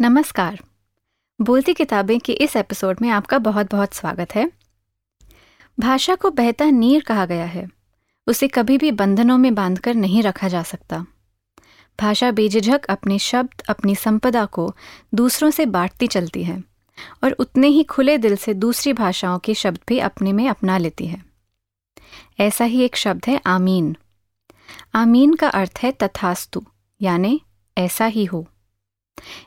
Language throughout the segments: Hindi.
नमस्कार। बोलती किताबें के इस एपिसोड में आपका बहुत बहुत स्वागत है। भाषा को बहता नीर कहा गया है। उसे कभी भी बंधनों में बांधकर नहीं रखा जा सकता। भाषा बेझिझक अपने शब्द, अपनी संपदा को दूसरों से बांटती चलती है और उतने ही खुले दिल से दूसरी भाषाओं के शब्द भी अपने में अपना लेती है। ऐसा ही एक शब्द है आमीन। आमीन का अर्थ है तथास्तु, यानी ऐसा ही हो।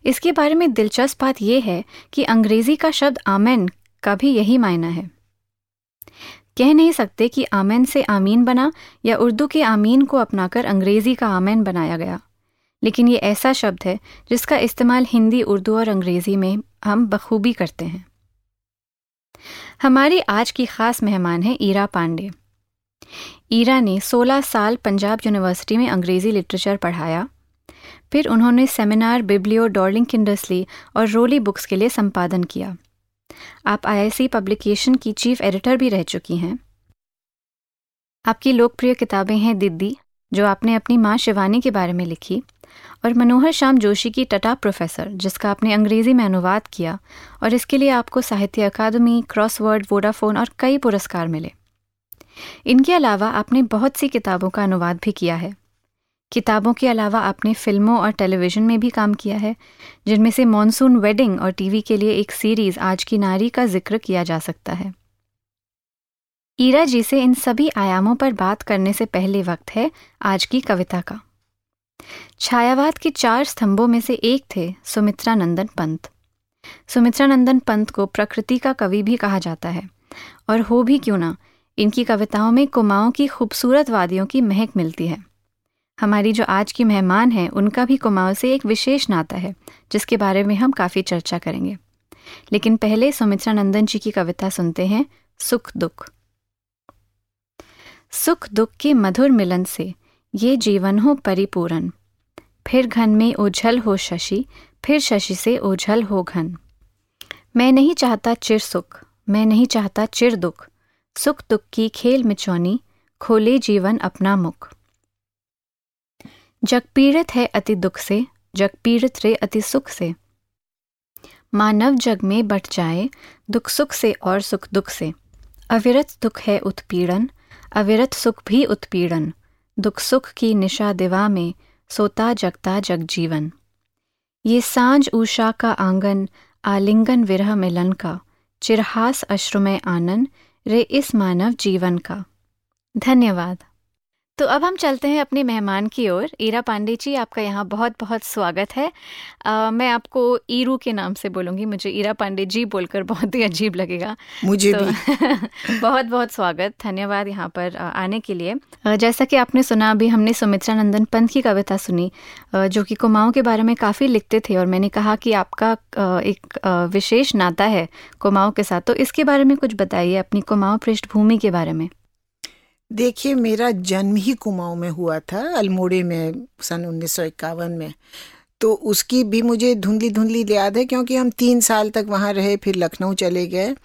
इसके बारे में दिलचस्प बात यह है कि अंग्रेज़ी का शब्द आमेन का भी यही मायना है। कह नहीं सकते कि आमेन से आमीन बना या उर्दू के आमीन को अपनाकर अंग्रेज़ी का आमेन बनाया गया। लेकिन ये ऐसा शब्द है जिसका इस्तेमाल हिंदी, उर्दू और अंग्रेज़ी में हम बखूबी करते हैं। हमारी आज की खास मेहमान है ईरा पांडे। ईरा ने 16 साल पंजाब यूनिवर्सिटी में अंग्रेज़ी लिटरेचर पढ़ाया फिर उन्होंने सेमिनार बिब्लियो डॉर्लिंग किंडर्सली और रोली बुक्स के लिए संपादन किया। आप आईआईसी पब्लिकेशन की चीफ एडिटर भी रह चुकी हैं। आपकी लोकप्रिय किताबें हैं दिद्दी, जो आपने अपनी माँ शिवानी के बारे में लिखी, और मनोहर श्याम जोशी की टटा प्रोफेसर, जिसका आपने अंग्रेज़ी में अनुवाद किया, और इसके लिए आपको साहित्य अकादमी, क्रॉसवर्ड, वोडाफोन और कई पुरस्कार मिले। इनके अलावा आपने बहुत सी किताबों का अनुवाद भी किया है। किताबों के अलावा आपने फ़िल्मों और टेलीविज़न में भी काम किया है, जिनमें से मॉनसून वेडिंग और टीवी के लिए एक सीरीज़ आज की नारी का ज़िक्र किया जा सकता है। ईरा जी से इन सभी आयामों पर बात करने से पहले वक्त है आज की कविता का। छायावाद के चार स्तंभों में से एक थे सुमित्रा नंदन पंत। सुमित्रा नंदन पंत को प्रकृति का कवि भी कहा जाता है, और हो भी क्यों ना, इनकी कविताओं में कुमाऊं की खूबसूरत वादियों की महक मिलती है। हमारी जो आज की मेहमान हैं, उनका भी कुमाऊं से एक विशेष नाता है, जिसके बारे में हम काफ़ी चर्चा करेंगे। लेकिन पहले सुमित्रा नंदन जी की कविता सुनते हैं, सुख दुख। सुख दुख के मधुर मिलन से ये जीवन हो परिपूर्ण। फिर घन में ओझल हो शशि, फिर शशि से ओझल हो घन। मैं नहीं चाहता चिर सुख, मैं नहीं चाहता चिर दुख। सुख दुख की खेल मिचौनी, खोले जीवन अपना मुख। जग पीड़ित है अति दुख से, जग पीड़ित रे अति सुख से। मानव जग में बट जाए, दुख सुख से और सुख दुख से। अविरत दुख है उत्पीड़न, अविरत सुख भी उत्पीड़न। दुख सुख की निशा दिवा में सोता जगता जग जीवन। ये साँझ उषा का आँगन, आलिंगन विरह मिलन का। चिरहास अश्रुमय आनंद रे इस मानव जीवन का। धन्यवाद। तो अब हम चलते हैं अपने मेहमान की ओर। ईरा पांडे जी आपका यहाँ बहुत बहुत स्वागत है। आ, मैं आपको ईरू के नाम से बोलूँगी। मुझे ईरा पांडे जी बोलकर बहुत ही अजीब लगेगा। मुझे तो भी। बहुत बहुत स्वागत। धन्यवाद यहाँ पर आने के लिए। जैसा कि आपने सुना अभी हमने सुमित्रा नंदन पंत की कविता सुनी जो कि कुमाऊँ के बारे में काफ़ी लिखते थे और मैंने कहा कि आपका एक विशेष नाता है कुमाऊँ के साथ। तो इसके बारे में कुछ बताइए अपनी कुमाऊँ पृष्ठभूमि के बारे में। देखिए, मेरा जन्म ही कुमाऊं में हुआ था, अल्मोड़े में, सन उन्नीस सौ इक्यावन में। तो उसकी भी मुझे धुंधली धुंधली याद है, क्योंकि हम तीन साल तक वहाँ रहे, फिर लखनऊ चले गए।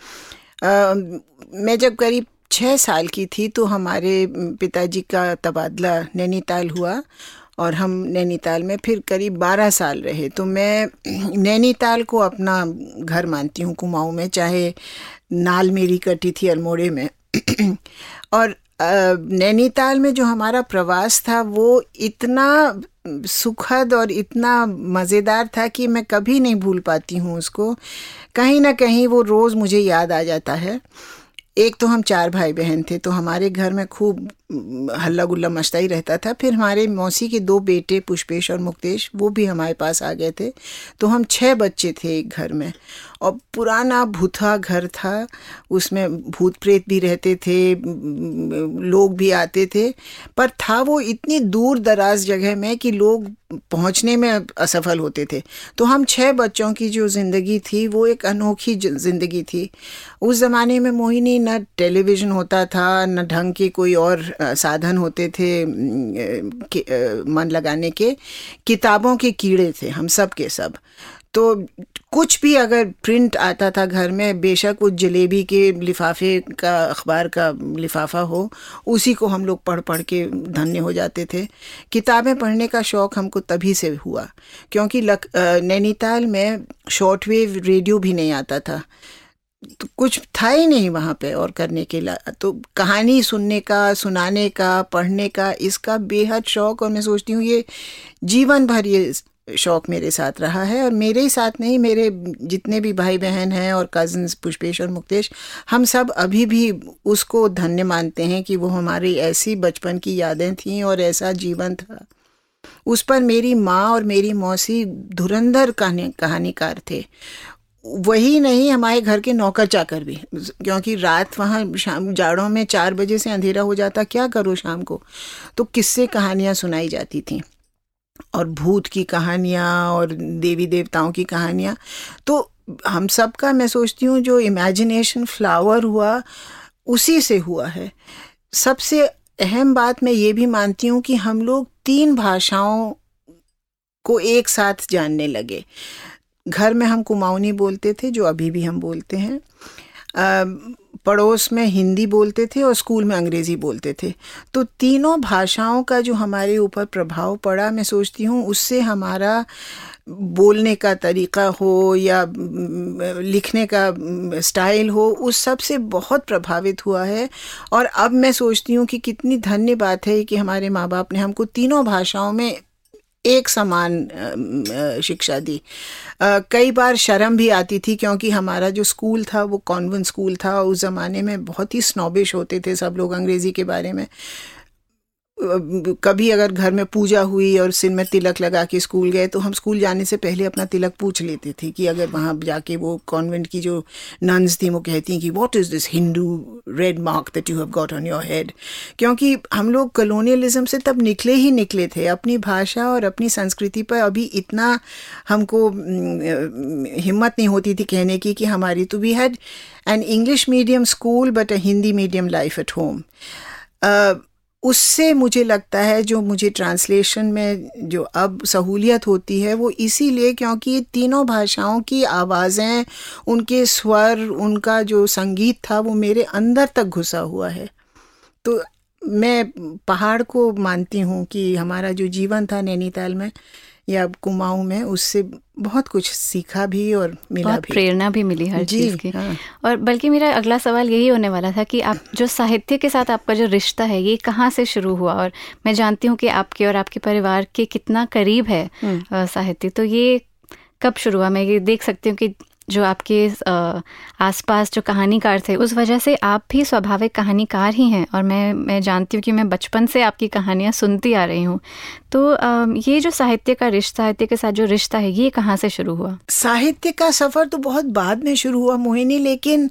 मैं जब करीब छः साल की थी तो हमारे पिताजी का तबादला नैनीताल हुआ, और हम नैनीताल में फिर करीब बारह साल रहे। तो मैं नैनीताल को अपना घर मानती हूँ कुमाऊँ में, चाहे नाल मेरी कटी थी अल्मोड़े में। और नैनीताल में जो हमारा प्रवास था, वो इतना सुखद और इतना मज़ेदार था कि मैं कभी नहीं भूल पाती हूँ उसको। कहीं ना कहीं वो रोज़ मुझे याद आ जाता है। एक तो हम चार भाई बहन थे तो हमारे घर में खूब हल्ला गुल्ला मचता ही रहता था। फिर हमारे मौसी के दो बेटे पुष्पेश और मुक्तेश, वो भी हमारे पास आ गए थे। तो हम छः बच्चे थे एक घर में। और पुराना भूथा घर था। उसमें भूत प्रेत भी रहते थे, लोग भी आते थे। पर था वो इतनी दूर दराज जगह में कि लोग पहुँचने में असफल होते थे। तो हम छः बच्चों की जो ज़िंदगी थी, वो एक अनोखी ज़िंदगी थी। उस ज़माने में मोहिनी न टेलीविज़न होता था, न ढंग के कोई और साधन होते थे मन लगाने के, किताबों के कीड़े थे हम सब के सब। तो कुछ भी अगर प्रिंट आता था घर में, बेशक वो जलेबी के लिफाफे का, अखबार का लिफाफा हो, उसी को हम लोग पढ़ पढ़ के धन्य हो जाते थे। किताबें पढ़ने का शौक़ हमको तभी से हुआ, क्योंकि लक नैनीताल में शॉर्ट वेव रेडियो भी नहीं आता था। तो कुछ था ही नहीं वहाँ पे और करने के लिए तो कहानी सुनने का, सुनाने का, पढ़ने का, इसका बेहद शौक़ और मैं सोचती हूँ ये जीवन भर ये शौक़ मेरे साथ रहा है और मेरे ही साथ नहीं, मेरे जितने भी भाई बहन हैं और कज़न्स पुष्पेश और मुक्तेश, हम सब अभी भी उसको धन्य मानते हैं कि वो हमारी ऐसी बचपन की यादें थीं और ऐसा जीवन था। उस पर मेरी माँ और मेरी मौसी धुरंधर कहानी, कहानीकार थे। वही नहीं, हमारे घर के नौकर चाकर भी। क्योंकि रात वहाँ शाम, जाड़ों में चार बजे से अंधेरा हो जाता, क्या करो शाम को? तो किससे कहानियाँ सुनाई जाती थी। और भूत की कहानियाँ और देवी देवताओं की कहानियाँ। तो हम सब का मैं सोचती हूँ, जो इमेजिनेशन फ्लावर हुआ, उसी से हुआ है। सबसे अहम बात मैं ये भी मानती हूँ कि हम लोग तीन भाषाओं को एक साथ जानने लगे। घर में हम कुमाऊनी बोलते थे, जो अभी भी हम बोलते हैं। पड़ोस में हिंदी बोलते थे और स्कूल में अंग्रेज़ी बोलते थे। तो तीनों भाषाओं का जो हमारे ऊपर प्रभाव पड़ा, मैं सोचती हूँ, उससे हमारा बोलने का तरीका हो या लिखने का स्टाइल हो, उस सबसे बहुत प्रभावित हुआ है। और अब मैं सोचती हूँ कि कितनी धन्य बात है कि हमारे माँ बाप ने हमको तीनों भाषाओं में एक समान शिक्षा दी। कई बार शर्म भी आती थी क्योंकि हमारा जो स्कूल था, वो कॉन्वेंट स्कूल था, उस ज़माने में बहुत ही स्नोबिश होते थे सब लोग अंग्रेज़ी के बारे में। कभी अगर घर में पूजा हुई और सिर में तिलक लगा के स्कूल गए तो हम स्कूल जाने से पहले अपना तिलक पूछ लेते थे कि अगर वहाँ जाके वो कॉन्वेंट की जो नन्स थी, वो कहती हैं कि what is this Hindu red mark that you have got on your head क्योंकि हम लोग कलोनियलिज्म से तब निकले ही निकले थे। अपनी भाषा और अपनी संस्कृति पर अभी इतना हमको हिम्मत नहीं होती थी कहने की कि हमारी तो we had an English medium school but a Hindi medium life at home उससे मुझे लगता है जो मुझे ट्रांसलेशन में जो अब सहूलियत होती है, वो इसीलिए क्योंकि ये तीनों भाषाओं की आवाज़ें, उनके स्वर, उनका जो संगीत था, वो मेरे अंदर तक घुसा हुआ है। तो मैं पहाड़ को मानती हूँ कि हमारा जो जीवन था नैनीताल में या कुमाऊं में उससे बहुत कुछ सीखा भी और मिला बहुत भी। प्रेरणा भी मिली हर चीज़ की। हाँ। और बल्कि मेरा अगला सवाल यही होने वाला था कि आप जो साहित्य के साथ आपका जो रिश्ता है ये कहाँ से शुरू हुआ? और मैं जानती हूँ कि आपके और आपके परिवार के कितना करीब है हम्म। साहित्य। तो ये कब शुरू हुआ? मैं ये देख सकती हूँ कि जो आपके आसपास जो कहानीकार थे, उस वजह से आप भी स्वाभाविक कहानीकार ही हैं और मैं मैं जानती हूँ कि मैं बचपन से आपकी कहानियाँ सुनती आ रही हूँ। तो ये जो साहित्य का रिश्ता, साहित्य के साथ जो रिश्ता है, ये कहाँ से शुरू हुआ? साहित्य का सफ़र तो बहुत बाद में शुरू हुआ, मोहिनी, लेकिन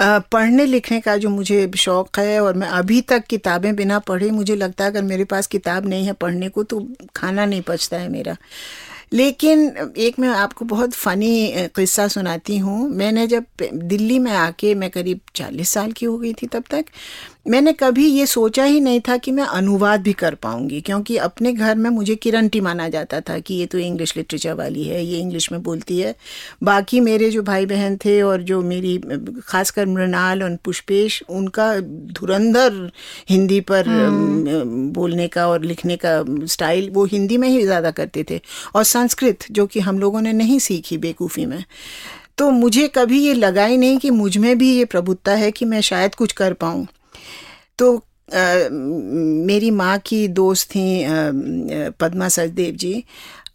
पढ़ने लिखने का जो मुझे शौक़ है और मैं अभी तक किताबें बिना पढ़े, मुझे लगता है अगर मेरे पास किताब नहीं है पढ़ने को तो खाना नहीं पचता है मेरा। लेकिन एक मैं आपको बहुत फ़नी किस्सा सुनाती हूँ। मैंने जब दिल्ली में आके, मैं करीब चालीस साल की हो गई थी तब तक मैंने कभी ये सोचा ही नहीं था कि मैं अनुवाद भी कर पाऊँगी क्योंकि अपने घर में मुझे किरणटी माना जाता था कि ये तो इंग्लिश लिटरेचर वाली है ये इंग्लिश में बोलती है। बाकी मेरे जो भाई बहन थे और जो मेरी खासकर मृणाल और पुष्पेश उनका धुरंधर हिंदी पर हम्म। बोलने का और लिखने का स्टाइल वो हिंदी में ही ज़्यादा करते थे। और संस्कृत जो कि हम लोगों ने नहीं सीखी बेकूफ़ी में। तो मुझे कभी ये लगा ही नहीं कि मुझमें भी ये प्रभुत्ता है कि मैं शायद कुछ कर पाऊँ। तो आ, मेरी माँ की दोस्त थी पद्मा सचदेव जी।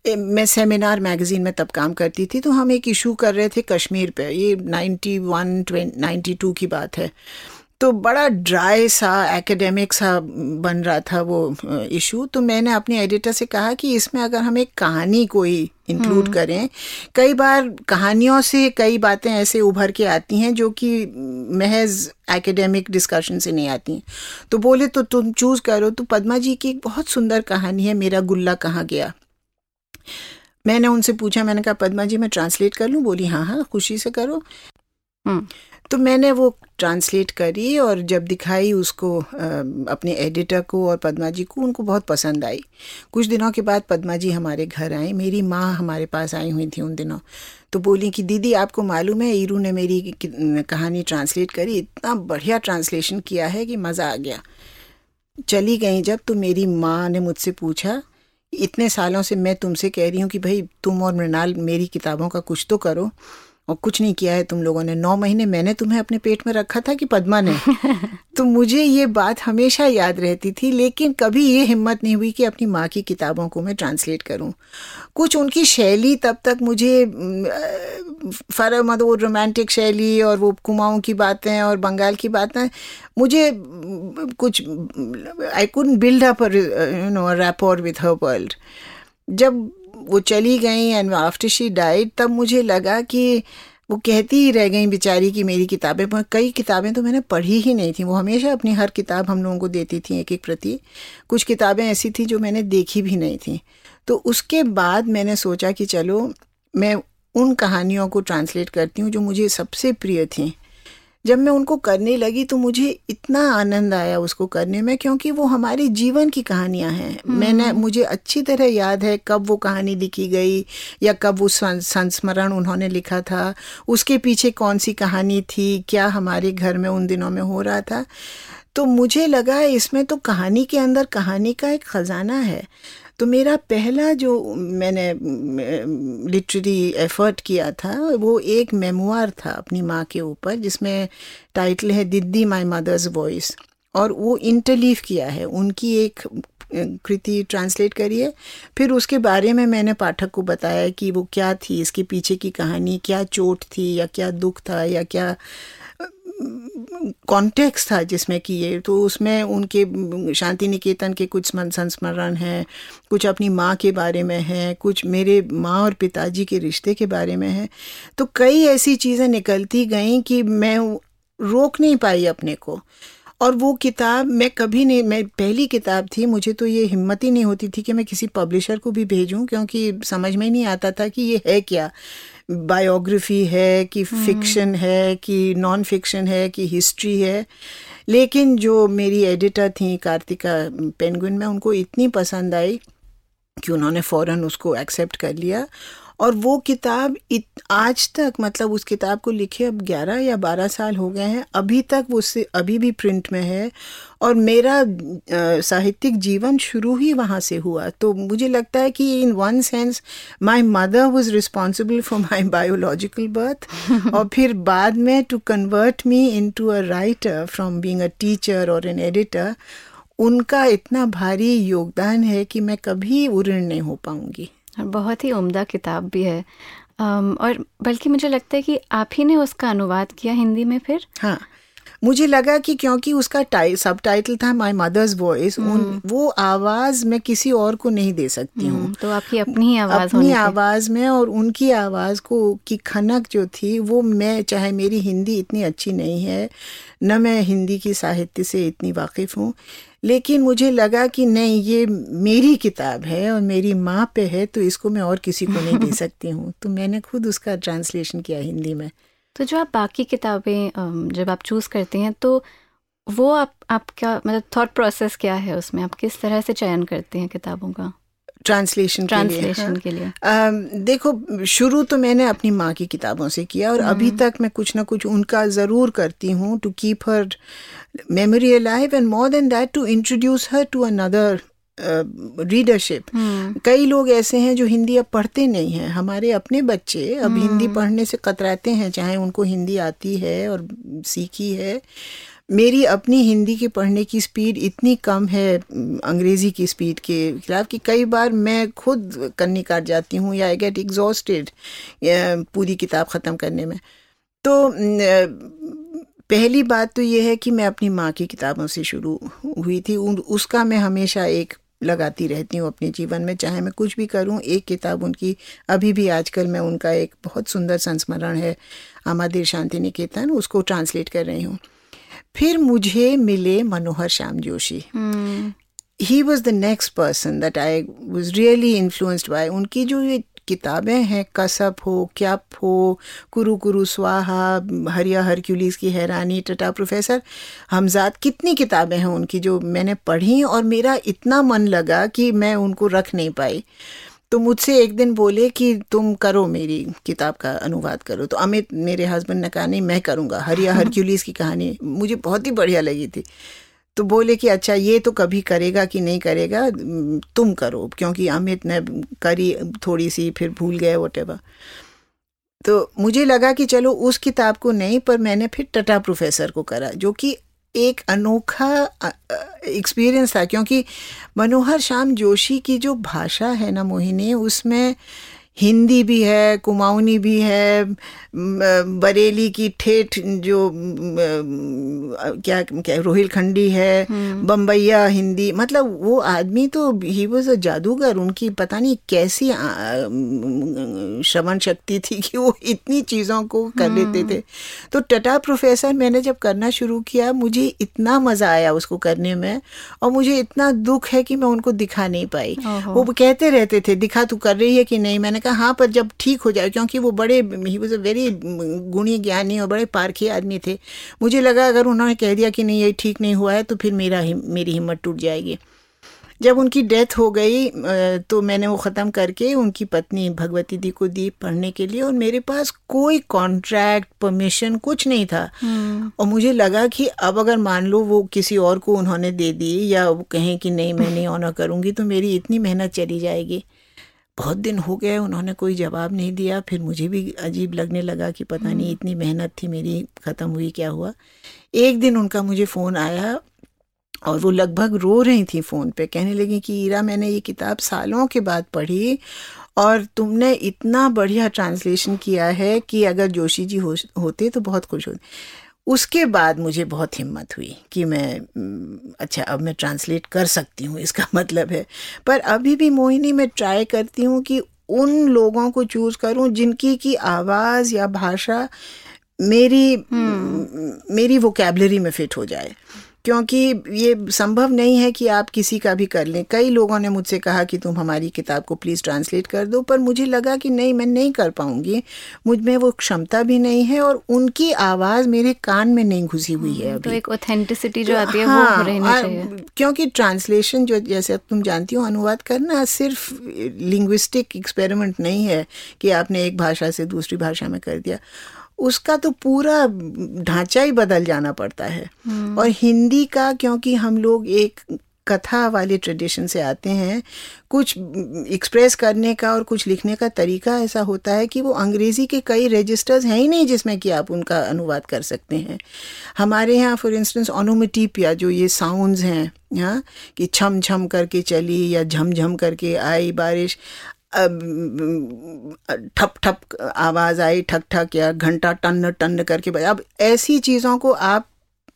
मैं सेमिनार मैगज़ीन में तब काम करती थी तो हम एक इशू कर रहे थे कश्मीर पे। ये नाइन्टी वन नाइन्टी टू की बात है। तो बड़ा ड्राई सा एकेडमिक सा बन रहा था वो इशू तो मैंने अपने एडिटर से कहा कि इसमें अगर हम एक कहानी कोई इंक्लूड हम्म। करें कई बार कहानियों से कई बातें ऐसे उभर के आती हैं जो कि महज एकेडमिक डिस्कशन से नहीं आती हैं। तो बोले तो तुम चूज़ करो। तो पद्मा जी की एक बहुत सुंदर कहानी है मेरा गुल्ला कहाँ गया? मैंने उनसे पूछा मैंने कहा पद्मा जी मैं ट्रांसलेट कर लूँ? बोली हाँ हाँ खुशी से करो। हम्म। तो मैंने वो ट्रांसलेट करी और जब दिखाई उसको अपने एडिटर को और पद्मा जी को, उनको बहुत पसंद आई। कुछ दिनों के बाद पद्मा जी हमारे घर आई। मेरी माँ हमारे पास आई हुई थी उन दिनों। तो बोली कि, दीदी, आपको मालूम है, ईरू ने मेरी कहानी ट्रांसलेट करी। इतना बढ़िया ट्रांसलेशन किया है कि मज़ा आ गया। चली गई जब तो मेरी माँ ने मुझसे पूछा, इतने सालों से मैं तुमसे कह रही हूँ कि भाई तुम और मृणाल मेरी किताबों का कुछ तो करो। और कुछ नहीं किया है तुम लोगों ने। नौ महीने मैंने तुम्हें अपने पेट में रखा था कि पद्मा ने? तो मुझे ये बात हमेशा याद रहती थी लेकिन कभी ये हिम्मत नहीं हुई कि अपनी माँ की किताबों को मैं ट्रांसलेट करूँ। कुछ उनकी शैली तब तक मुझे फर मतलब वो रोमांटिक शैली और वो कुमाऊँ की बातें और बंगाल की बातें मुझे कुछ I could build up you know rapport with her world जब वो चली गई एंड आफ्टर शी डाइड तब मुझे लगा कि वो कहती ही रह गई बेचारी की मेरी किताबें कई किताबें तो मैंने पढ़ी ही नहीं थी। वो हमेशा अपनी हर किताब हम लोगों को देती थी एक एक प्रति। कुछ किताबें ऐसी थी जो मैंने देखी भी नहीं थी। तो उसके बाद मैंने सोचा कि चलो, मैं उन कहानियों को ट्रांसलेट करती हूँ जो मुझे सबसे प्रिय थी। जब मैं उनको करने लगी तो मुझे इतना आनंद आया उसको करने में क्योंकि वो हमारे जीवन की कहानियाँ हैं। हम्म। मैंने मुझे अच्छी तरह याद है कब वो कहानी लिखी गई या कब वो संस्मरण उन्होंने लिखा था। उसके पीछे कौन सी कहानी थी? क्या हमारे घर में उन दिनों में हो रहा था? तो मुझे लगा इसमें तो कहानी के अंदर कहानी का एक ख़जाना है। तो मेरा पहला जो मैंने लिटरेरी एफर्ट किया था, वो एक मेमोर था अपनी माँ के ऊपर, जिसमें टाइटल है दिद्दी माय मदर्स वॉइस और वो इंटरलीव किया है, उनकी एक कृति ट्रांसलेट करिए फिर उसके बारे में मैंने पाठक को बताया कि वो क्या थी, इसके पीछे की कहानी, क्या चोट थी, या क्या दुख था, या क्या कॉन्टेक्स था जिसमें कि ये तो उसमें उनके शांति निकेतन के कुछ संस्मरण हैं, कुछ अपनी माँ के बारे में है, कुछ मेरे माँ और पिताजी के रिश्ते के बारे में है। तो कई ऐसी चीज़ें निकलती गईं कि मैं रोक नहीं पाई अपने को। और वो किताब मैं कभी नहीं, मैं पहली किताब थी, मुझे तो ये हिम्मत ही नहीं होती थी कि मैं किसी पब्लिशर को भी भेजूं, क्योंकि समझ में नहीं आता था कि ये है क्या। बायोग्राफी है कि फिक्शन हम्म। है कि नॉन फिक्शन है कि हिस्ट्री है लेकिन जो मेरी एडिटर थी कार्तिका पेंगुइन में उनको इतनी पसंद आई कि उन्होंने फ़ौरन उसको एक्सेप्ट कर लिया और वो किताब इत, आज तक मतलब उस किताब को लिखे अब 11 या 12 साल हो गए हैं अभी तक वो से अभी भी प्रिंट में है और मेरा साहित्यिक जीवन शुरू ही वहाँ से हुआ। तो मुझे लगता है कि in one sense my mother was responsible for my biological birth और फिर बाद में to convert me into a writer from being a teacher और एन एडिटर उनका इतना भारी योगदान है कि मैं कभी उऋण नहीं हो पाऊँगी। और बहुत ही उम्दा किताब भी है। और बल्कि मुझे लगता है कि आप ही ने उसका अनुवाद किया हिंदी में फिर? हाँ। मुझे लगा कि क्योंकि उसका सब टाइटल था माई मदर्स वॉइस उन वो आवाज़ मैं किसी और को नहीं दे सकती हूँ। हम्म, तो आपकी अपनी ही आवाज़ अपनी आवाज़ में और उनकी आवाज़ को की खनक जो थी वो मैं चाहे मेरी हिंदी इतनी अच्छी नहीं है न मैं हिंदी की साहित्य से इतनी वाकिफ हूँ। लेकिन मुझे लगा कि नहीं ये मेरी किताब है और मेरी माँ पे है तो इसको मैं और किसी को नहीं दे सकती हूँ। तो मैंने खुद उसका ट्रांसलेशन किया हिंदी में। तो जो आप बाकी किताबें जब आप चूज़ करते हैं तो वो आप आपका मतलब थॉट प्रोसेस क्या है उसमें? आप किस तरह से चयन करते हैं किताबों का? ट्रांसलेशन ट्रांसलेशन के लिए, के लिए। आ, देखो शुरू तो मैंने अपनी माँ की किताबों से किया और अभी हम्म। तक मैं कुछ ना कुछ उनका ज़रूर करती हूँ to keep her memory alive and more than that to introduce her to another readership uh, hmm. कई लोग ऐसे हैं जो हिंदी अब पढ़ते नहीं हैं हमारे अपने बच्चे अब. हिंदी पढ़ने से कतराते हैं चाहे उनको हिंदी आती है और सीखी है मेरी अपनी हिंदी के पढ़ने की स्पीड इतनी कम है अंग्रेज़ी की स्पीड के खिलाफ कि कई बार मैं खुद कन्नी काट जाती हूँ या आई गेट एग्जॉस्टेड पूरी किताब ख़त्म करने में। तो पहली बात तो ये है कि मैं अपनी माँ की किताबों से शुरू हुई थी। उसका मैं हमेशा एक लगाती रहती हूँ अपने जीवन में, चाहे मैं कुछ भी करूँ, एक किताब उनकी अभी भी आजकल मैं उनका एक बहुत सुंदर संस्मरण है, आमादिर शांति निकेतन उसको ट्रांसलेट कर रही हूँ। फिर मुझे मिले Manohar Shyam Joshi. He was the next person that I was really influenced by उनकी जो ये किताबें हैं कसप हो, क्याप हो, कुरु कुरु स्वाहा, हरिया हरक्यूलिस की हैरानी, टटा प्रोफेसर, हमजाद, कितनी किताबें हैं उनकी जो मैंने पढ़ी और मेरा इतना मन लगा कि मैं उनको रख नहीं पाई। तो मुझसे एक दिन बोले कि तुम करो मेरी किताब का अनुवाद करो। तो अमित मेरे हस्बैंड ने कहा नहीं मैं करूँगा। हरिया हरक्यूलिस की कहानी मुझे बहुत ही बढ़िया लगी थी। तो बोले कि अच्छा ये तो कभी करेगा कि नहीं करेगा? तुम करो क्योंकि अमित ने करी थोड़ी सी फिर भूल गए वट तो मुझे लगा कि चलो उस किताब को नहीं पर मैंने फिर टटा प्रोफेसर को करा जो कि एक अनोखा एक्सपीरियंस था, क्योंकि मनोहर श्याम जोशी की जो भाषा है ना मोहिनी, उसमें हिंदी भी है कुमाऊनी भी है बरेली की ठेठ जो क्या क्या रोहिलखंडी है हम्म। बम्बैया हिंदी मतलब वो आदमी तो ही वॉज़ अ जादूगर उनकी पता नहीं कैसी श्रवण शक्ति थी कि वो इतनी चीज़ों को कर लेते हम्म। थे तो टटा प्रोफेसर मैंने जब करना शुरू किया मुझे इतना मज़ा आया उसको करने में और मुझे इतना दुख है कि मैं उनको दिखा नहीं पाई वो कहते रहते थे दिखा तू कर रही है कि नहीं मैंने कहा हाँ पर जब ठीक हो जाए क्योंकि वो बड़े ही वॉज़ अ वेरी गुणी ज्ञानी और बड़े पारखी आदमी थे। मुझे लगा अगर उन्होंने कह दिया कि नहीं ये ठीक नहीं हुआ है तो फिर मेरा ही मेरी हिम्मत टूट जाएगी। जब उनकी डेथ हो गई तो मैंने वो ख़त्म करके उनकी पत्नी भगवती दी को दी पढ़ने के लिए और मेरे पास कोई कॉन्ट्रैक्ट परमिशन कुछ नहीं था। हम्म। और मुझे लगा कि अब अगर मान लो वो किसी और को उन्होंने दे दी या वो कहें कि नहीं मैं नहीं ऑनर करूँगी तो मेरी इतनी मेहनत चली जाएगी। बहुत दिन हो गए उन्होंने कोई जवाब नहीं दिया। फिर मुझे भी अजीब लगने लगा कि पता नहीं हम्म। इतनी मेहनत थी मेरी ख़त्म हुई क्या हुआ? एक दिन उनका मुझे फ़ोन आया और वो लगभग रो रही थी फ़ोन पे कहने लगी कि ईरा मैंने ये किताब सालों के बाद पढ़ी और तुमने इतना बढ़िया ट्रांसलेशन किया है कि अगर जोशी जी हो, होते तो बहुत खुश होते। उसके बाद मुझे बहुत हिम्मत हुई कि मैं अच्छा अब मैं ट्रांसलेट कर सकती हूँ इसका मतलब है पर अभी भी मोहिनी मैं ट्राई करती हूँ कि उन लोगों को चूज़ करूँ जिनकी की आवाज़ या भाषा मेरी hmm. मेरी वोकेबलरी में फिट हो जाए क्योंकि ये संभव नहीं है कि आप किसी का भी कर लें। कई लोगों ने मुझसे कहा कि तुम हमारी किताब को प्लीज़ ट्रांसलेट कर दो पर मुझे लगा कि नहीं मैं नहीं कर पाऊँगी। मुझमें वो क्षमता भी नहीं है और उनकी आवाज़ मेरे कान में नहीं घुसी हुई है हम्म, तो एक ऑथेंटिसिटी जो आती है हाँ, वो रहनी चाहिए। क्योंकि ट्रांसलेशन जो जैसे तुम जानती हो अनुवाद करना सिर्फ़ लिंग्विस्टिक एक्सपेरिमेंट नहीं है कि आपने एक भाषा से दूसरी भाषा में कर दिया। उसका तो पूरा ढांचा ही बदल जाना पड़ता है हम्म। और हिंदी का क्योंकि हम लोग एक कथा वाले ट्रेडिशन से आते हैं कुछ एक्सप्रेस करने का और कुछ लिखने का तरीका ऐसा होता है कि वो अंग्रेज़ी के कई रजिस्टर्स हैं ही नहीं जिसमें कि आप उनका अनुवाद कर सकते हैं हमारे यहाँ फॉर इंस्टेंस ओनोमेटिपिया जो ये साउंड्स हैं यहाँ कि छम छम करके चली या झम झम करके आई बारिश ठप ठप, आवाज़ आई, ठक ठक, या घंटा टन टन करके बजा। अब ऐसी चीज़ों को आप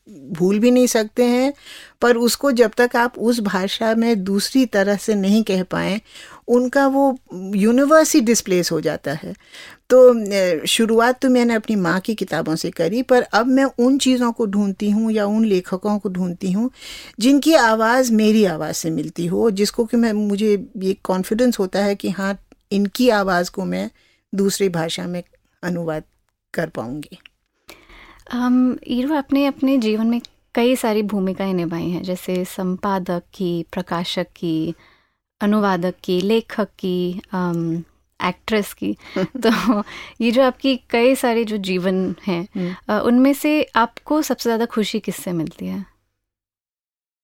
भूल भी नहीं सकते हैं, पर उसको जब तक आप उस भाषा में दूसरी तरह से नहीं कह पाए उनका वो यूनिवर्स ही डिस्प्लेस हो जाता है। तो शुरुआत तो मैंने अपनी माँ की किताबों से करी पर अब मैं उन चीज़ों को ढूंढती हूँ या उन लेखकों को ढूंढती हूँ जिनकी आवाज़ मेरी आवाज़ से मिलती हो जिसको कि मैं मुझे ये कॉन्फिडेंस होता है कि हाँ इनकी आवाज़ को मैं दूसरी भाषा में अनुवाद कर पाऊँगी। um, ईरो आपने अपने जीवन में कई सारी भूमिकाएँ निभाई हैं जैसे संपादक की प्रकाशक की अनुवादक की लेखक की एक्ट्रेस की। तो ये जो आपकी कई सारे जो जीवन हैं हम्म। उनमें से आपको सबसे ज़्यादा खुशी किससे मिलती है?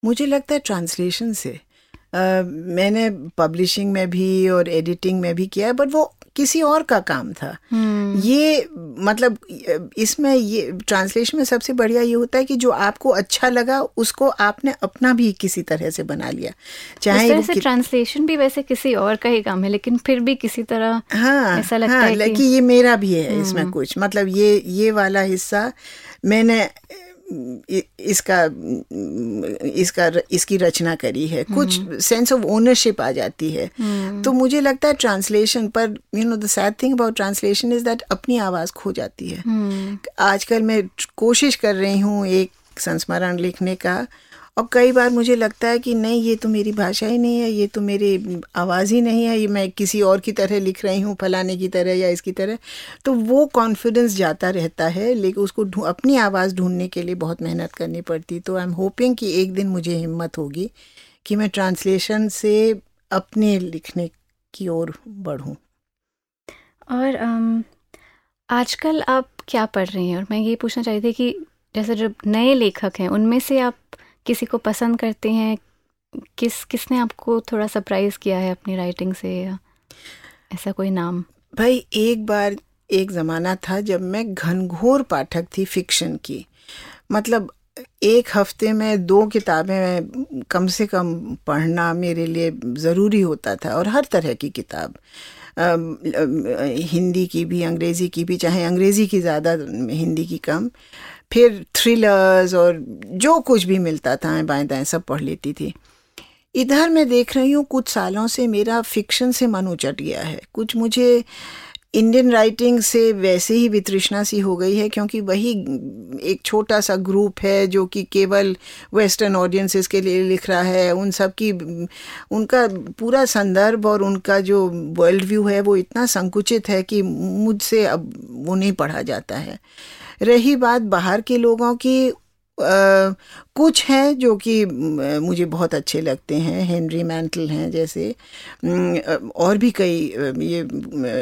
मुझे लगता है ट्रांसलेशन से। Uh, मैंने पब्लिशिंग में भी और एडिटिंग में भी किया है बट वो किसी और का काम था hmm. ये मतलब इसमें ये ट्रांसलेशन में सबसे बढ़िया ये होता है कि जो आपको अच्छा लगा उसको आपने अपना भी किसी तरह से बना लिया चाहे से ट्रांसलेशन भी वैसे किसी और का ही काम है लेकिन फिर भी किसी तरह हाँ ऐसा लगता हाँ, है कि, कि ये मेरा भी है hmm. इसमें कुछ मतलब ये ये वाला हिस्सा मैंने इसका इसका इसकी रचना करी है कुछ सेंस ऑफ़ ओनरशिप आ जाती है हम्म। तो मुझे लगता है ट्रांसलेशन पर you know the sad thing about translation is that अपनी आवाज़ खो जाती है हम्म। आजकल मैं कोशिश कर रही हूँ एक संस्मरण लिखने का और कई बार मुझे लगता है कि नहीं ये तो मेरी भाषा ही नहीं है ये तो मेरी आवाज़ ही नहीं है ये मैं किसी और की तरह लिख रही हूँ फलाने की तरह या इसकी तरह। तो वो कॉन्फिडेंस जाता रहता है लेकिन उसको अपनी आवाज़ ढूँढने के लिए बहुत मेहनत करनी पड़ती तो आई एम होपिंग कि एक दिन मुझे हिम्मत होगी कि मैं ट्रांसलेशन से अपने लिखने की ओर बढ़ूँ। और um, आजकल आप क्या पढ़ रही हैं? और मैं ये पूछना चाहती थी कि जैसे जो नए लेखक हैं उनमें से आप किसी को पसंद करते हैं, किस, किसने आपको थोड़ा सरप्राइज़ किया है अपनी राइटिंग से या ऐसा कोई नाम? भाई, एक बार, एक ज़माना था जब मैं घनघोर पाठक थी फिक्शन की। मतलब एक हफ़्ते में दो किताबें कम से कम पढ़ना मेरे लिए ज़रूरी होता था और हर तरह की किताब। हिंदी की भी, अंग्रेज़ी की भी, चाहे अंग्रेज़ी की ज़्यादा, हिंदी की कम। फिर थ्रिलर्स और जो कुछ भी मिलता था बाएँ दाएँ सब पढ़ लेती थी। इधर मैं देख रही हूँ, कुछ सालों से मेरा फिक्शन से मन उचट गया है। कुछ मुझे इंडियन राइटिंग से वैसे ही वितृष्णा सी हो गई है, क्योंकि वही एक छोटा सा ग्रुप है, जो कि केवल वेस्टर्न ऑडियंसेस के लिए लिख रहा है। उन सब की, उनका पूरा संदर्भ और उनका जो वर्ल्ड व्यू है, वो इतना संकुचित है कि मुझसे अब वो नहीं पढ़ा जाता है। रही बात बाहर के लोगों की Uh, कुछ हैं जो कि मुझे बहुत अच्छे लगते हैं हेनरी मैंटल हैं जैसे और भी कई ये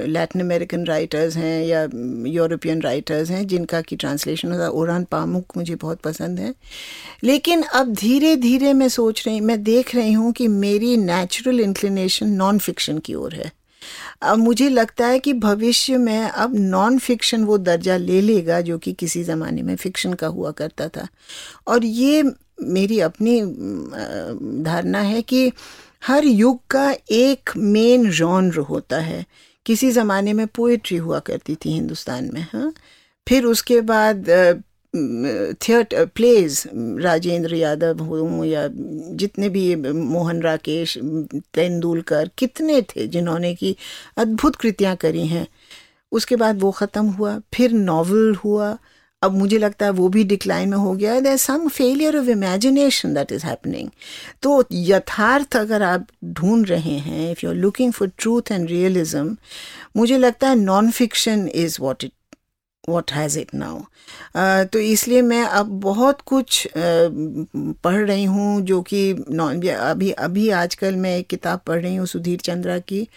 लैटिन अमेरिकन राइटर्स हैं या यूरोपियन राइटर्स हैं जिनका की ट्रांसलेशन होता ओरान पामुक मुझे बहुत पसंद है। लेकिन अब धीरे धीरे मैं सोच रही मैं देख रही हूँ कि मेरी नेचुरल इंक्लिनेशन नॉन फिक्शन की ओर है। अब मुझे लगता है कि भविष्य में अब नॉन फिक्शन वो दर्जा ले लेगा जो कि किसी ज़माने में फिक्शन का हुआ करता था। और ये मेरी अपनी धारणा है कि हर युग का एक मेन जॉनर होता है। किसी ज़माने में पोइट्री हुआ करती थी हिंदुस्तान में हाँ। फिर उसके बाद थिएटर प्लेज राजेंद्र यादव हों, या जितने भी मोहन राकेश तेंदुलकर, कितने थे जिन्होंने की अद्भुत कृतियाँ करी हैं। उसके बाद वो ख़त्म हुआ, फिर नावल हुआ। अब मुझे लगता है वो भी डिक्लाइन में हो गया। There some failure of imagination that is happening तो यथार्थ अगर आप ढूंढ रहे हैं if you are looking for truth and realism मुझे लगता है non fiction is what it what has it now तो इसलिए मैं अब बहुत कुछ पढ़ रही हूँ जो कि अभी अभी आजकल मैं एक किताब पढ़ रही हूँ सुधीर चंद्रा की,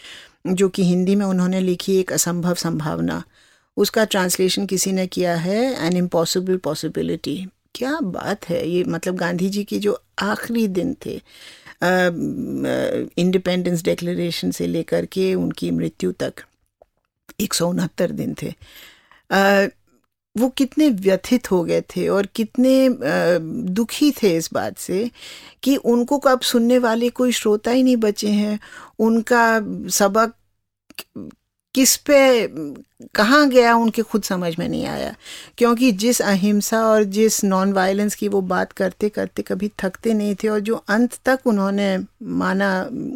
जो कि हिंदी में उन्होंने लिखी एक असंभव संभावना। उसका ट्रांसलेशन किसी ने किया है एन इम्पॉसिबल पॉसिबिलिटी क्या बात है, ये मतलब गांधी जी के जो आखिरी दिन थे इंडिपेंडेंस डिक्लेरेशन से लेकर के उनकी मृत्यु तक, एक सौ उनहत्तर दिन थे। वो कितने व्यथित हो गए थे और कितने दुखी थे इस बात से कि उनको अब सुनने वाले कोई श्रोता ही नहीं बचे हैं। उनका सबक किस पे, कहाँ गया उनके खुद समझ में नहीं आया। क्योंकि जिस अहिंसा और जिस नॉन वायलेंस की वो बात करते करते कभी थकते नहीं थे और जो अंत तक उन्होंने माना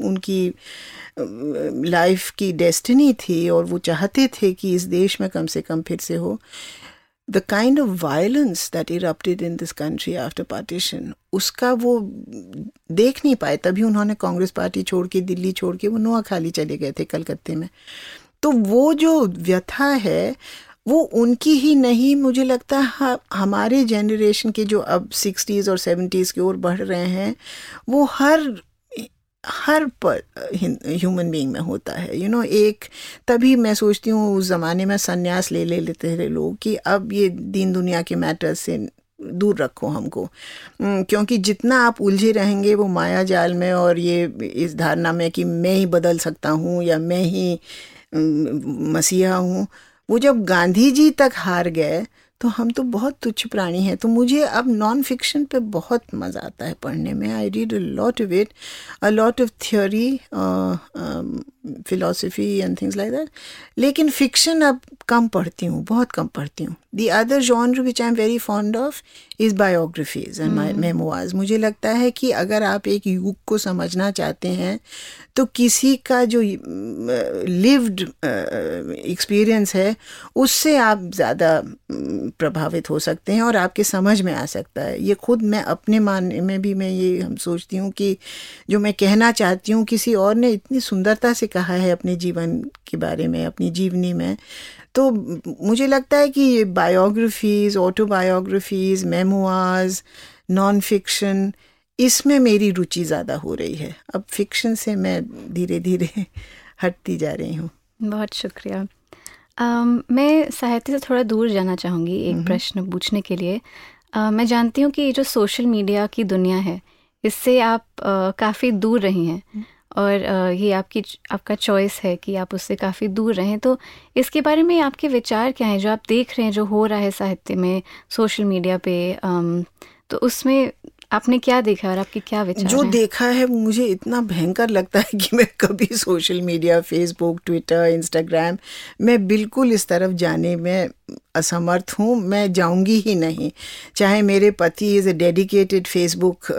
उनकी लाइफ की डेस्टिनी थी और वो चाहते थे कि इस देश में कम से कम फिर से हो the kind of violence that erupted in this country after partition उसका वो देख नहीं पाए। तभी उन्होंने कांग्रेस पार्टी छोड़ के, दिल्ली छोड़ के वो नोआखाली चले गए थे कलकत्ते में। तो वो जो व्यथा है वो उनकी ही नहीं। मुझे लगता है हमारे जनरेशन के जो अब सिक्सटीज़ और सेवेंटीज़ की ओर बढ़ रहे हैं वो हर हर पर ह्यूमन बीइंग में होता है। यू you नो know, एक तभी मैं सोचती हूँ उस ज़माने में संन्यास ले ले लेते थे लोग कि अब ये दीन दुनिया के मैटर्स से दूर रखो हमको। क्योंकि जितना आप उलझे रहेंगे वो माया जाल में और ये इस धारणा में कि मैं ही बदल सकता हूँ या मैं ही मसीहा हूँ, वो जब गांधी जी तक हार गए तो हम तो बहुत तुच्छ प्राणी हैं। तो मुझे अब नॉन फिक्शन पे बहुत मज़ा आता है पढ़ने में। I read a lot of it a lot of theory philosophy and things like that लेकिन फिक्शन अब कम पढ़ती हूँ, बहुत कम पढ़ती हूँ। The other which I am very fond of is biographies and my memoirs. मुझे लगता है कि अगर आप एक युग को समझना चाहते हैं तो किसी का जो लिव्ड एक्सपीरियंस है उससे आप ज़्यादा प्रभावित हो सकते हैं और आपके समझ में आ सकता है ये खुद मैं अपने मानने में भी मैं ये हम सोचती हूँ कि जो मैं कहना चाहती हूँ किसी और ने इतनी सुंदरता से कहा है अपने जीवन के बारे में अपनी जीवनी में तो मुझे लगता है कि ये biographies autobiographies memoirs non fiction इसमें मेरी रुचि ज़्यादा हो रही है। अब फिक्शन से मैं धीरे धीरे हटती जा रही हूँ। बहुत शुक्रिया। um, मैं साहित्य से थोड़ा दूर जाना चाहूँगी एक प्रश्न पूछने के लिए। uh, मैं जानती हूँ कि ये जो सोशल मीडिया की दुनिया है इससे आप uh, काफ़ी दूर रही हैं। और ये आपकी आपका चॉइस है कि आप उससे काफ़ी दूर रहें। तो इसके बारे में आपके विचार क्या हैं? जो आप देख रहे हैं, जो हो रहा है साहित्य में सोशल मीडिया पे तो उसमें आपने क्या देखा और आपके क्या विचार जो है? देखा है वो मुझे इतना भयंकर लगता है कि मैं कभी social media Facebook Twitter Instagram मैं बिल्कुल इस तरफ़ जाने में असमर्थ हूँ मैं जाऊँगी ही नहीं चाहे मेरे पति is a dedicated Facebook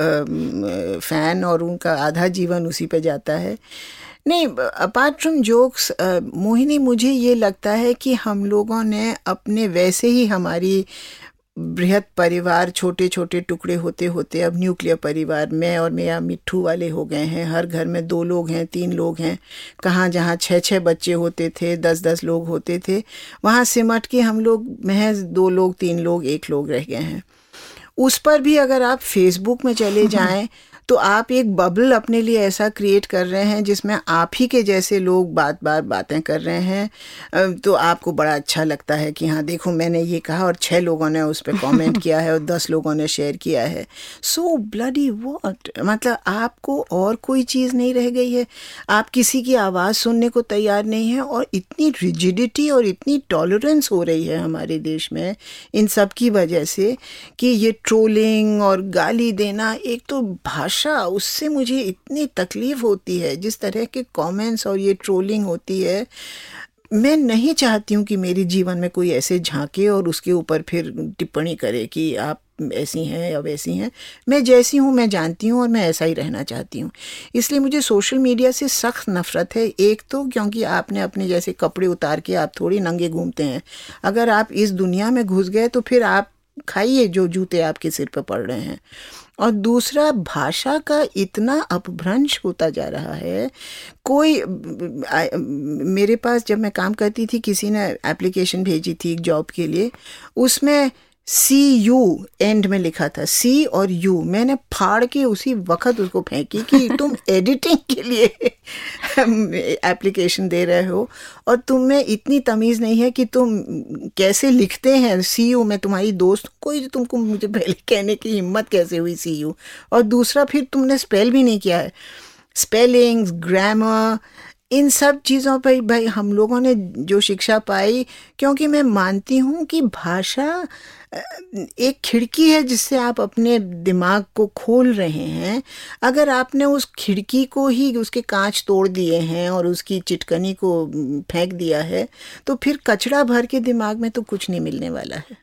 fan और उनका आधा जीवन उसी पर जाता है नहीं अपार्ट फ्रॉम जोक्स मोहिनी मुझे ये लगता है कि हम लोगों ने अपने वैसे ही हमारी बृहद परिवार छोटे छोटे टुकड़े होते होते अब न्यूक्लियर परिवार मैं और मेरा मिट्ठू वाले हो गए हैं। हर घर में दो लोग हैं तीन लोग हैं। कहाँ जहाँ छः छः बच्चे होते थे दस दस लोग होते थे वहाँ सिमट के हम लोग महज दो लोग तीन लोग एक लोग रह गए हैं। उस पर भी अगर आप फेसबुक में चले जाएँ तो आप एक बबल अपने लिए ऐसा क्रिएट कर रहे हैं जिसमें आप ही के जैसे लोग बात बार बातें कर रहे हैं। तो आपको बड़ा अच्छा लगता है कि हाँ देखो मैंने ये कहा और छः लोगों ने उस पर कॉमेंट किया है और दस लोगों ने शेयर किया है। सो ब्लडी वॉट मतलब आपको और कोई चीज़ नहीं रह गई है। आप किसी की आवाज़ सुनने को तैयार नहीं है और इतनी रिजिडिटी और इतनी टॉलरेंस हो रही है हमारे देश में इन सब की वजह से कि ये ट्रोलिंग और गाली देना एक तो भाषा भाषा, उससे मुझे इतनी तकलीफ़ होती है, जिस तरह के कमेंट्स और ये ट्रोलिंग होती है, मैं नहीं चाहती हूँ कि मेरे जीवन में कोई ऐसे झांके और उसके ऊपर फिर टिप्पणी करे कि आप ऐसी हैं या वैसी हैं। मैं जैसी हूँ, मैं जानती हूँ और मैं ऐसा ही रहना चाहती हूँ। इसलिए मुझे सोशल मीडिया से सख्त नफ़रत है। एक तो क्योंकि आपने अपने जैसे कपड़े उतार के आप थोड़ी नंगे घूमते हैं। अगर आप इस दुनिया में घुस गए तो फिर आप खाइए जो जूते आपके सिर पर पड़ रहे हैं। और दूसरा भाषा का इतना अपभ्रंश होता जा रहा है। कोई आ, मेरे पास जब मैं काम करती थी किसी ने एप्लीकेशन भेजी थी एक जॉब के लिए उसमें सी यू एंड में लिखा था सी और यू। मैंने फाड़ के उसी वक्त उसको फेंकी कि तुम एडिटिंग के लिए एप्लीकेशन दे रहे हो और तुम्हें इतनी तमीज़ नहीं है कि तुम कैसे लिखते हैं सी यू मैं तुम्हारी दोस्त। कोई तुमको मुझे पहले कहने की हिम्मत कैसे हुई सी यू? और दूसरा फिर तुमने स्पेल भी नहीं किया है। स्पेलिंग्स ग्रामर इन सब चीज़ों पर भाई हम लोगों ने जो शिक्षा पाई क्योंकि मैं मानती हूँ कि भाषा एक खिड़की है जिससे आप अपने दिमाग को खोल रहे हैं। अगर आपने उस खिड़की को ही उसके कांच तोड़ दिए हैं और उसकी चिटकनी को फेंक दिया है तो फिर कचरा भर के दिमाग में तो कुछ नहीं मिलने वाला है।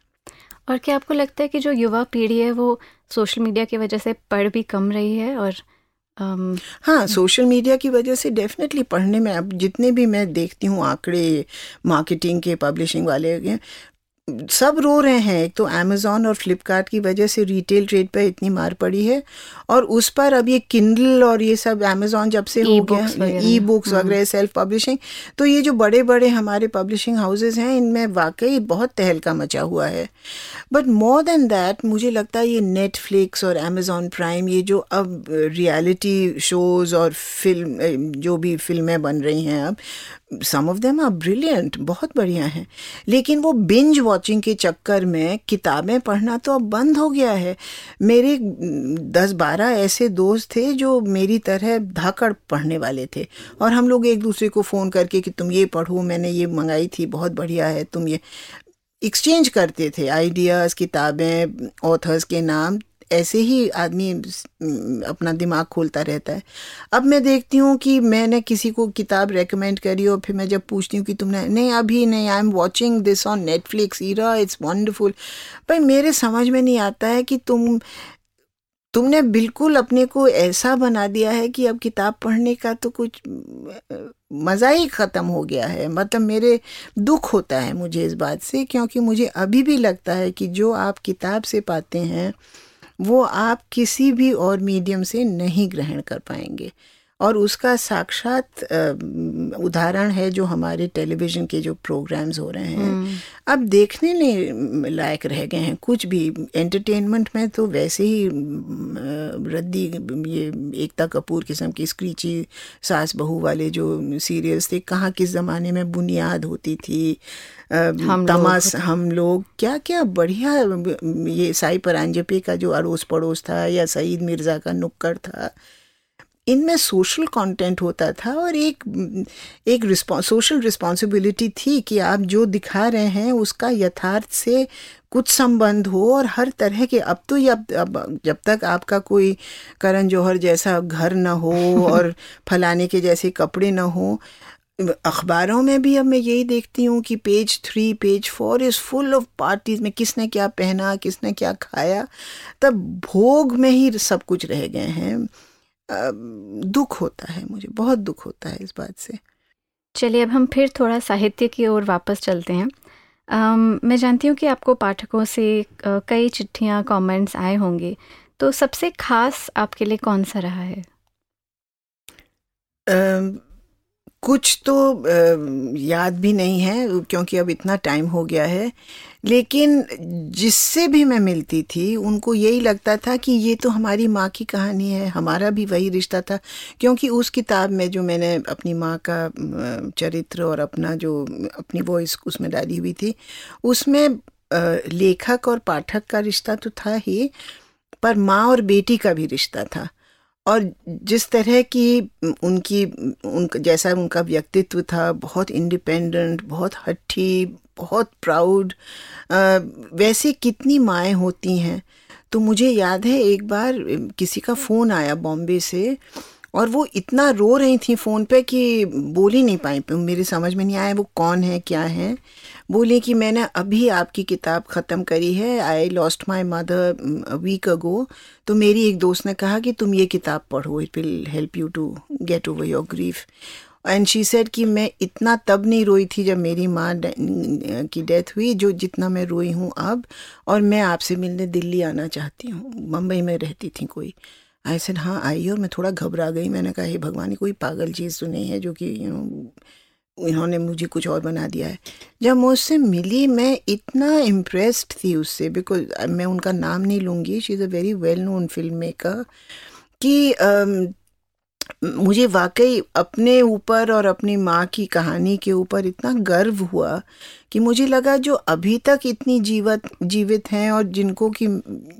और क्या आपको लगता है कि जो युवा पीढ़ी है वो सोशल मीडिया की वजह से पढ़ भी कम रही है और Um, हाँ सोशल मीडिया की वजह से डेफिनेटली पढ़ने में अब जितने भी मैं देखती हूँ आंकड़े मार्केटिंग के पब्लिशिंग वाले सब रो रहे हैं। एक तो अमेज़ोन और फ्लिपकार्ट की वजह से रिटेल ट्रेड पर इतनी मार पड़ी है और उस पर अब ये किंडल और ये सब अमेज़ोन जब से हो गया ई बुक्स वगैरह सेल्फ पब्लिशिंग तो ये जो बड़े बड़े हमारे पब्लिशिंग हाउसेज हैं इनमें वाकई बहुत तहलका मचा हुआ है। बट मोर देन दैट मुझे लगता है ये नेटफ्लिक्स और अमेज़ोन प्राइम ये जो अब रियलिटी शोज़ और फ़िल्म जो भी फ़िल्में बन रही हैं अब some of them are brilliant बहुत बढ़िया हैं। लेकिन वो बिंज वॉचिंग के चक्कर में किताबें पढ़ना तो अब बंद हो गया है। मेरे दस बारह ऐसे दोस्त थे जो मेरी तरह धाकड़ पढ़ने वाले थे। और हम लोग एक दूसरे को फ़ोन करके कि तुम ये पढ़ो, मैंने ये मंगाई थी, बहुत बढ़िया है, तुम ये। एक्सचेंज करते थे आइडियाज़ किताबें ऑथर्स के नाम ऐसे ही आदमी अपना दिमाग खोलता रहता है। अब मैं देखती हूँ कि मैंने किसी को किताब रेकमेंड करी और फिर मैं जब पूछती हूँ कि तुमने, नहीं, अभी नहीं I am watching this on Netflix Ira it's wonderful भाई, मेरे समझ में नहीं आता है कि तुम, तुमने बिल्कुल अपने को ऐसा बना दिया है कि अब किताब पढ़ने का तो कुछ मज़ा ही ख़त्म हो गया है। मतलब मेरे दुख होता है मुझे इस बात से, क्योंकि मुझे अभी भी लगता है कि जो आप किताब से पाते हैं वो आप किसी भी और मीडियम से नहीं ग्रहण कर पाएँगे। और उसका साक्षात उदाहरण है जो हमारे टेलीविज़न के जो प्रोग्राम्स हो रहे हैं। हम्म। अब देखने नहीं लायक रह गए हैं। कुछ भी एंटरटेनमेंट में तो वैसे ही रद्दी ये एकता कपूर किस्म की स्क्रीची सास बहू वाले जो सीरियल्स थे कहाँ किस ज़माने में बुनियाद होती थी हम तमास लोग हम लोग क्या क्या बढ़िया ये साई परांजपे का जो अड़ोस पड़ोस था या सईद मिर्ज़ा का नुक्कड़ था इनमें सोशल कंटेंट होता था और एक एक सोशल रिस्पॉन्सिबिलिटी थी कि आप जो दिखा रहे हैं उसका यथार्थ से कुछ संबंध हो और हर तरह के अब तो अब, अब जब तक आपका कोई करण जौहर जैसा घर ना हो और फलाने के जैसे कपड़े ना हो अखबारों में भी अब मैं यही देखती हूँ कि page three page four is full of parties में किसने क्या पहना किसने क्या खाया तब भोग में ही सब कुछ रह गए हैं। दुख होता है मुझे बहुत दुख होता है इस बात से। चलिए अब हम फिर थोड़ा साहित्य की ओर वापस चलते हैं। um, मैं जानती हूँ कि आपको पाठकों से कई चिट्ठियाँ कमेंट्स आए होंगे। तो सबसे खास आपके लिए कौन सा रहा है? uh, कुछ तो याद भी नहीं है, क्योंकि अब इतना टाइम हो गया है। लेकिन जिससे भी मैं मिलती थी, उनको यही लगता था कि ये तो हमारी माँ की कहानी है, हमारा भी वही रिश्ता था। क्योंकि उस किताब में जो मैंने अपनी माँ का चरित्र और अपना जो, अपनी वॉइस उसमें डाली हुई थी, उसमें लेखक और पाठक का रिश्ता तो था ही, पर माँ और बेटी का भी रिश्ता था। और जिस तरह की उनकी, उन, जैसा उनका व्यक्तित्व था, बहुत इंडिपेंडेंट बहुत हट्ठी, बहुत प्राउड वैसे कितनी माएँ होती हैं। तो मुझे याद है, एक बार किसी का फ़ोन आया बॉम्बे से और वो इतना रो रही थी फ़ोन पे कि बोल ही नहीं पाई। मेरे समझ में नहीं आया वो कौन है, क्या है। बोले कि मैंने अभी आपकी किताब ख़त्म करी है I lost my mother week ago तो मेरी एक दोस्त ने कहा कि तुम ये किताब पढ़ो it will help you to get over your grief and she said कि मैं इतना तब नहीं रोई थी जब मेरी माँ की डेथ हुई, जो जितना मैं रोई हूँ अब, और मैं आपसे मिलने दिल्ली आना चाहती हूँ। मुंबई में रहती थी कोई। आई सेड हाँ आई और मैं थोड़ा घबरा गई। मैंने कहा, हे भगवान कोई पागल चीज़ तो नहीं है जो कि यू नो इन्होंने मुझे कुछ और बना दिया है। जब मैं उससे मिली, मैं इतना इम्प्रेस्ड थी उससे बिकॉज़ मैं उनका नाम नहीं लूँगी। She is a very well known film maker कि मुझे वाकई अपने ऊपर और अपनी माँ की कहानी के ऊपर इतना गर्व हुआ कि मुझे लगा जो अभी तक इतनी जीवित जीवित हैं और जिनको कि,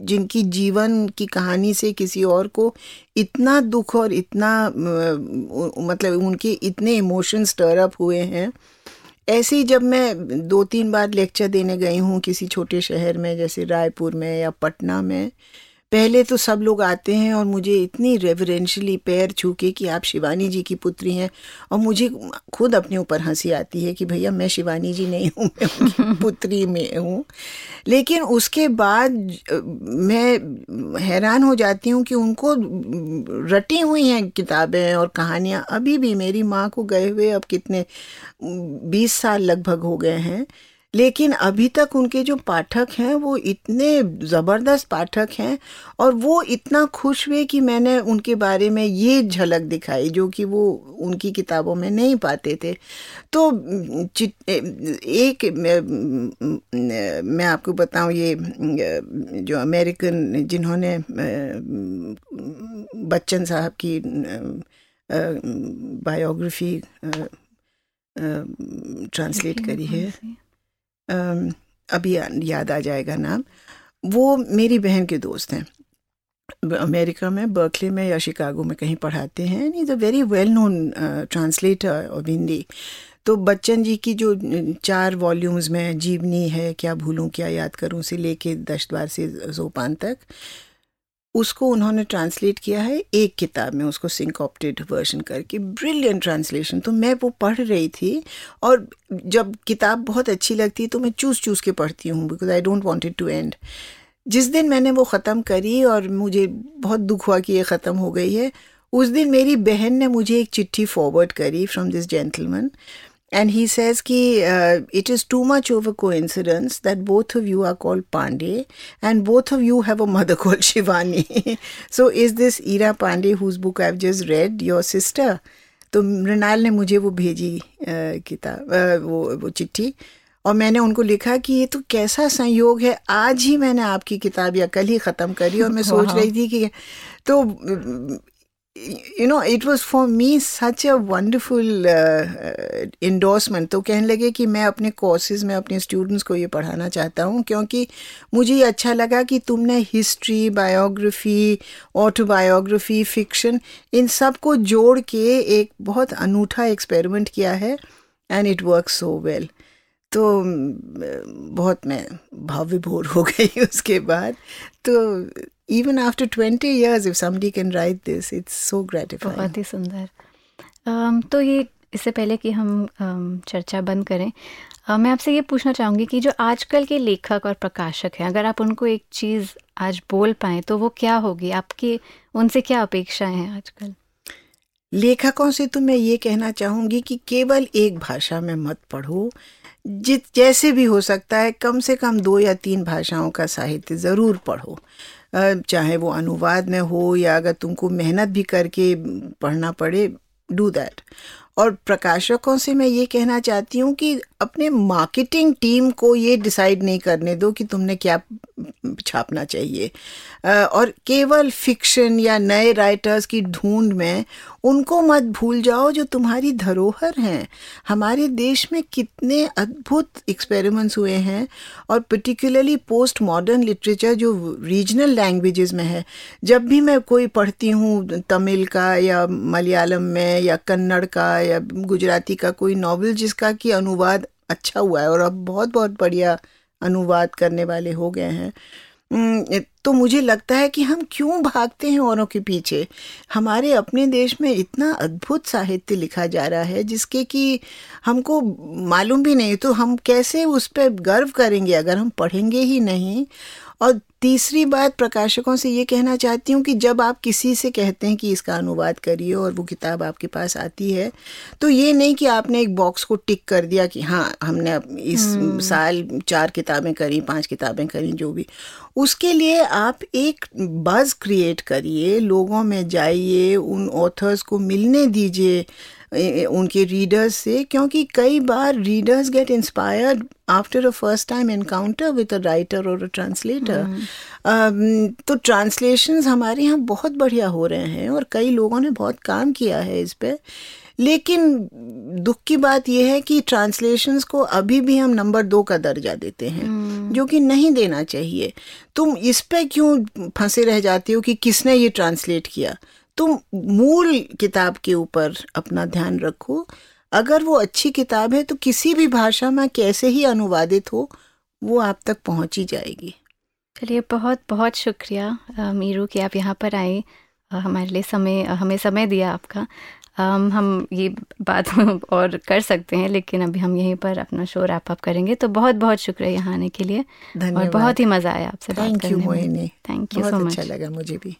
जिनकी जीवन की कहानी से किसी और को इतना दुख और इतना मतलब उनके इतने इमोशन स्टरअप हुए हैं। ऐसे ही जब मैं दो तीन बार लेक्चर देने गई हूँ किसी छोटे शहर में, जैसे रायपुर में या पटना में पहले तो सब लोग आते हैं और मुझे इतनी रेवरेंशली पैर छू के कि आप शिवानी जी की पुत्री हैं और मुझे खुद अपने ऊपर हँसी आती है कि भैया मैं शिवानी जी नहीं हूँ मैं उनकी पुत्री में हूँ। लेकिन उसके बाद मैं हैरान हो जाती हूँ कि उनको रटी हुई हैं किताबें और कहानियाँ। अभी भी मेरी माँ को गए हुए अब कितने बीस साल लगभग हो गए हैं। लेकिन अभी तक उनके जो पाठक हैं वो इतने ज़बरदस्त पाठक हैं और वो इतना खुश हुए कि मैंने उनके बारे में ये झलक दिखाई जो कि वो उनकी किताबों में नहीं पाते थे। तो एक मैं आपको बताऊँ ये जो अमेरिकन जिन्होंने बच्चन साहब की बायोग्राफी ट्रांसलेट करी है। अभी याद आ जाएगा नाम। वो मेरी बहन के दोस्त हैं। अमेरिका में, बर्कले में या शिकागो में कहीं पढ़ाते हैं। Is a very well known translator of Hindi तो बच्चन जी की जो चार वॉल्यूम्स में जीवनी है, क्या भूलूं, क्या याद करूँ से लेके दशद्वार से सोपान तक। उसको उन्होंने ट्रांसलेट किया है एक किताब में, उसको सिंकॉप्टेड वर्जन करके। ब्रिलियंट ट्रांसलेशन तो मैं वो पढ़ रही थी और जब किताब बहुत अच्छी लगती है तो मैं चूस चूस के पढ़ती हूँ because I don't want it to end जिस दिन मैंने वो ख़त्म करी और मुझे बहुत दुख हुआ कि ये ख़त्म हो गई है, उस दिन मेरी बहन ने मुझे एक चिट्ठी फॉरवर्ड करी from this gentleman And he says ki, uh, it is too much of a coincidence that both of you are called Pandey and both of you have a mother called Shivani. so is this Ira Pandey whose book I've just read your sister? तो मृणाल ने मुझे वो भेजी किताब वो वो चिट्ठी और मैंने उनको लिखा कि ये तो कैसा संयोग है आज ही मैंने आपकी किताब या कल ही ख़त्म करी और मैं सोच रही थी कि तो you know it was for me such a uh, uh, तो कहने लगे कि मैं अपने कोर्सेज में अपने स्टूडेंट्स को ये पढ़ाना चाहता हूँ क्योंकि मुझे ये अच्छा लगा कि तुमने हिस्ट्री बायोग्राफी ऑटोबायोग्राफी फिक्शन इन सबको जोड़ के एक बहुत अनूठा एक्सपेरिमेंट किया है and it work so well तो बहुत मैं भाव विभोर हो गई उसके बाद। तो even after 20 years if somebody can write this it's so gratifying. बहुत ही सुंदर। um, तो ये इससे पहले कि हम um, चर्चा बंद करें uh, मैं आपसे ये पूछना चाहूँगी कि जो आजकल के लेखक और प्रकाशक हैं अगर आप उनको एक चीज़ आज बोल पाएँ तो वो क्या होगी? आपकी उनसे क्या अपेक्षाएँ हैं आजकल? लेखकों से तो मैं ये कहना चाहूँगी कि केवल एक भाषा में मत पढ़ो। जित जैसे भी हो सकता है कम से कम दो या तीन भाषाओं का साहित्य ज़रूर पढ़ो। चाहे वो अनुवाद में हो या अगर तुमको मेहनत भी करके पढ़ना पड़े डू दैट और प्रकाशकों से मैं ये कहना चाहती हूँ कि अपने मार्केटिंग टीम को ये डिसाइड नहीं करने दो कि तुमने क्या छापना चाहिए। और केवल फिक्शन या नए राइटर्स की ढूंढ में उनको मत भूल जाओ जो तुम्हारी धरोहर हैं। हमारे देश में कितने अद्भुत एक्सपेरिमेंट्स हुए हैं और पर्टिकुलरली पोस्ट मॉडर्न लिटरेचर जो रीजनल लैंग्वेजेस में है। जब भी मैं कोई पढ़ती हूँ, तमिल का या मलयालम में या कन्नड़ का या गुजराती का कोई नॉवल जिसका कि अनुवाद अच्छा हुआ है और अब बहुत बहुत बढ़िया अनुवाद करने वाले हो गए हैं। तो मुझे लगता है कि हम क्यों भागते हैं औरों के पीछे? हमारे अपने देश में इतना अद्भुत साहित्य लिखा जा रहा है जिसके कि हमको मालूम भी नहीं तो हम कैसे उस पर गर्व करेंगे? अगर हम पढ़ेंगे ही नहीं और तीसरी बात प्रकाशकों से ये कहना चाहती हूँ कि जब आप किसी से कहते हैं कि इसका अनुवाद करिए और वो किताब आपके पास आती है तो ये नहीं कि आपने एक बॉक्स को टिक कर दिया कि हाँ हमने इस hmm. साल चार किताबें करी पाँच किताबें करी जो भी उसके लिए आप एक बज़ क्रिएट करिए लोगों में जाइए उन ऑथर्स को मिलने दीजिए उनके रीडर्स से क्योंकि कई बार readers get inspired after a first time encounter with a writer और अ ट्रांसलेटर तो ट्रांसलेशंस हमारे यहाँ बहुत बढ़िया हो रहे हैं और कई लोगों ने बहुत काम किया है इस पर लेकिन दुख की बात यह है कि ट्रांसलेशंस को अभी भी हम नंबर दो का दर्जा देते हैं hmm. जो कि नहीं देना चाहिए। तुम इस पे क्यों फंसे रह जाते हो कि किसने ये ट्रांसलेट किया? तुम मूल किताब के ऊपर अपना ध्यान रखो। अगर वो अच्छी किताब है तो किसी भी भाषा में कैसे ही अनुवादित हो वो आप तक पहुँच ही जाएगी। चलिए बहुत बहुत शुक्रिया मीरू कि आप यहाँ पर आए। हमारे लिए समय हमें समय दिया आपका। um, हम ये बात और कर सकते हैं लेकिन अभी हम यहीं पर अपना शो रैप अप करेंगे। तो बहुत बहुत शुक्रिया यहाँ आने के लिए। और बहुत ही मज़ा आया आपसे बात करने में। थैंक यू सो मच अच्छा लगा मुझे भी।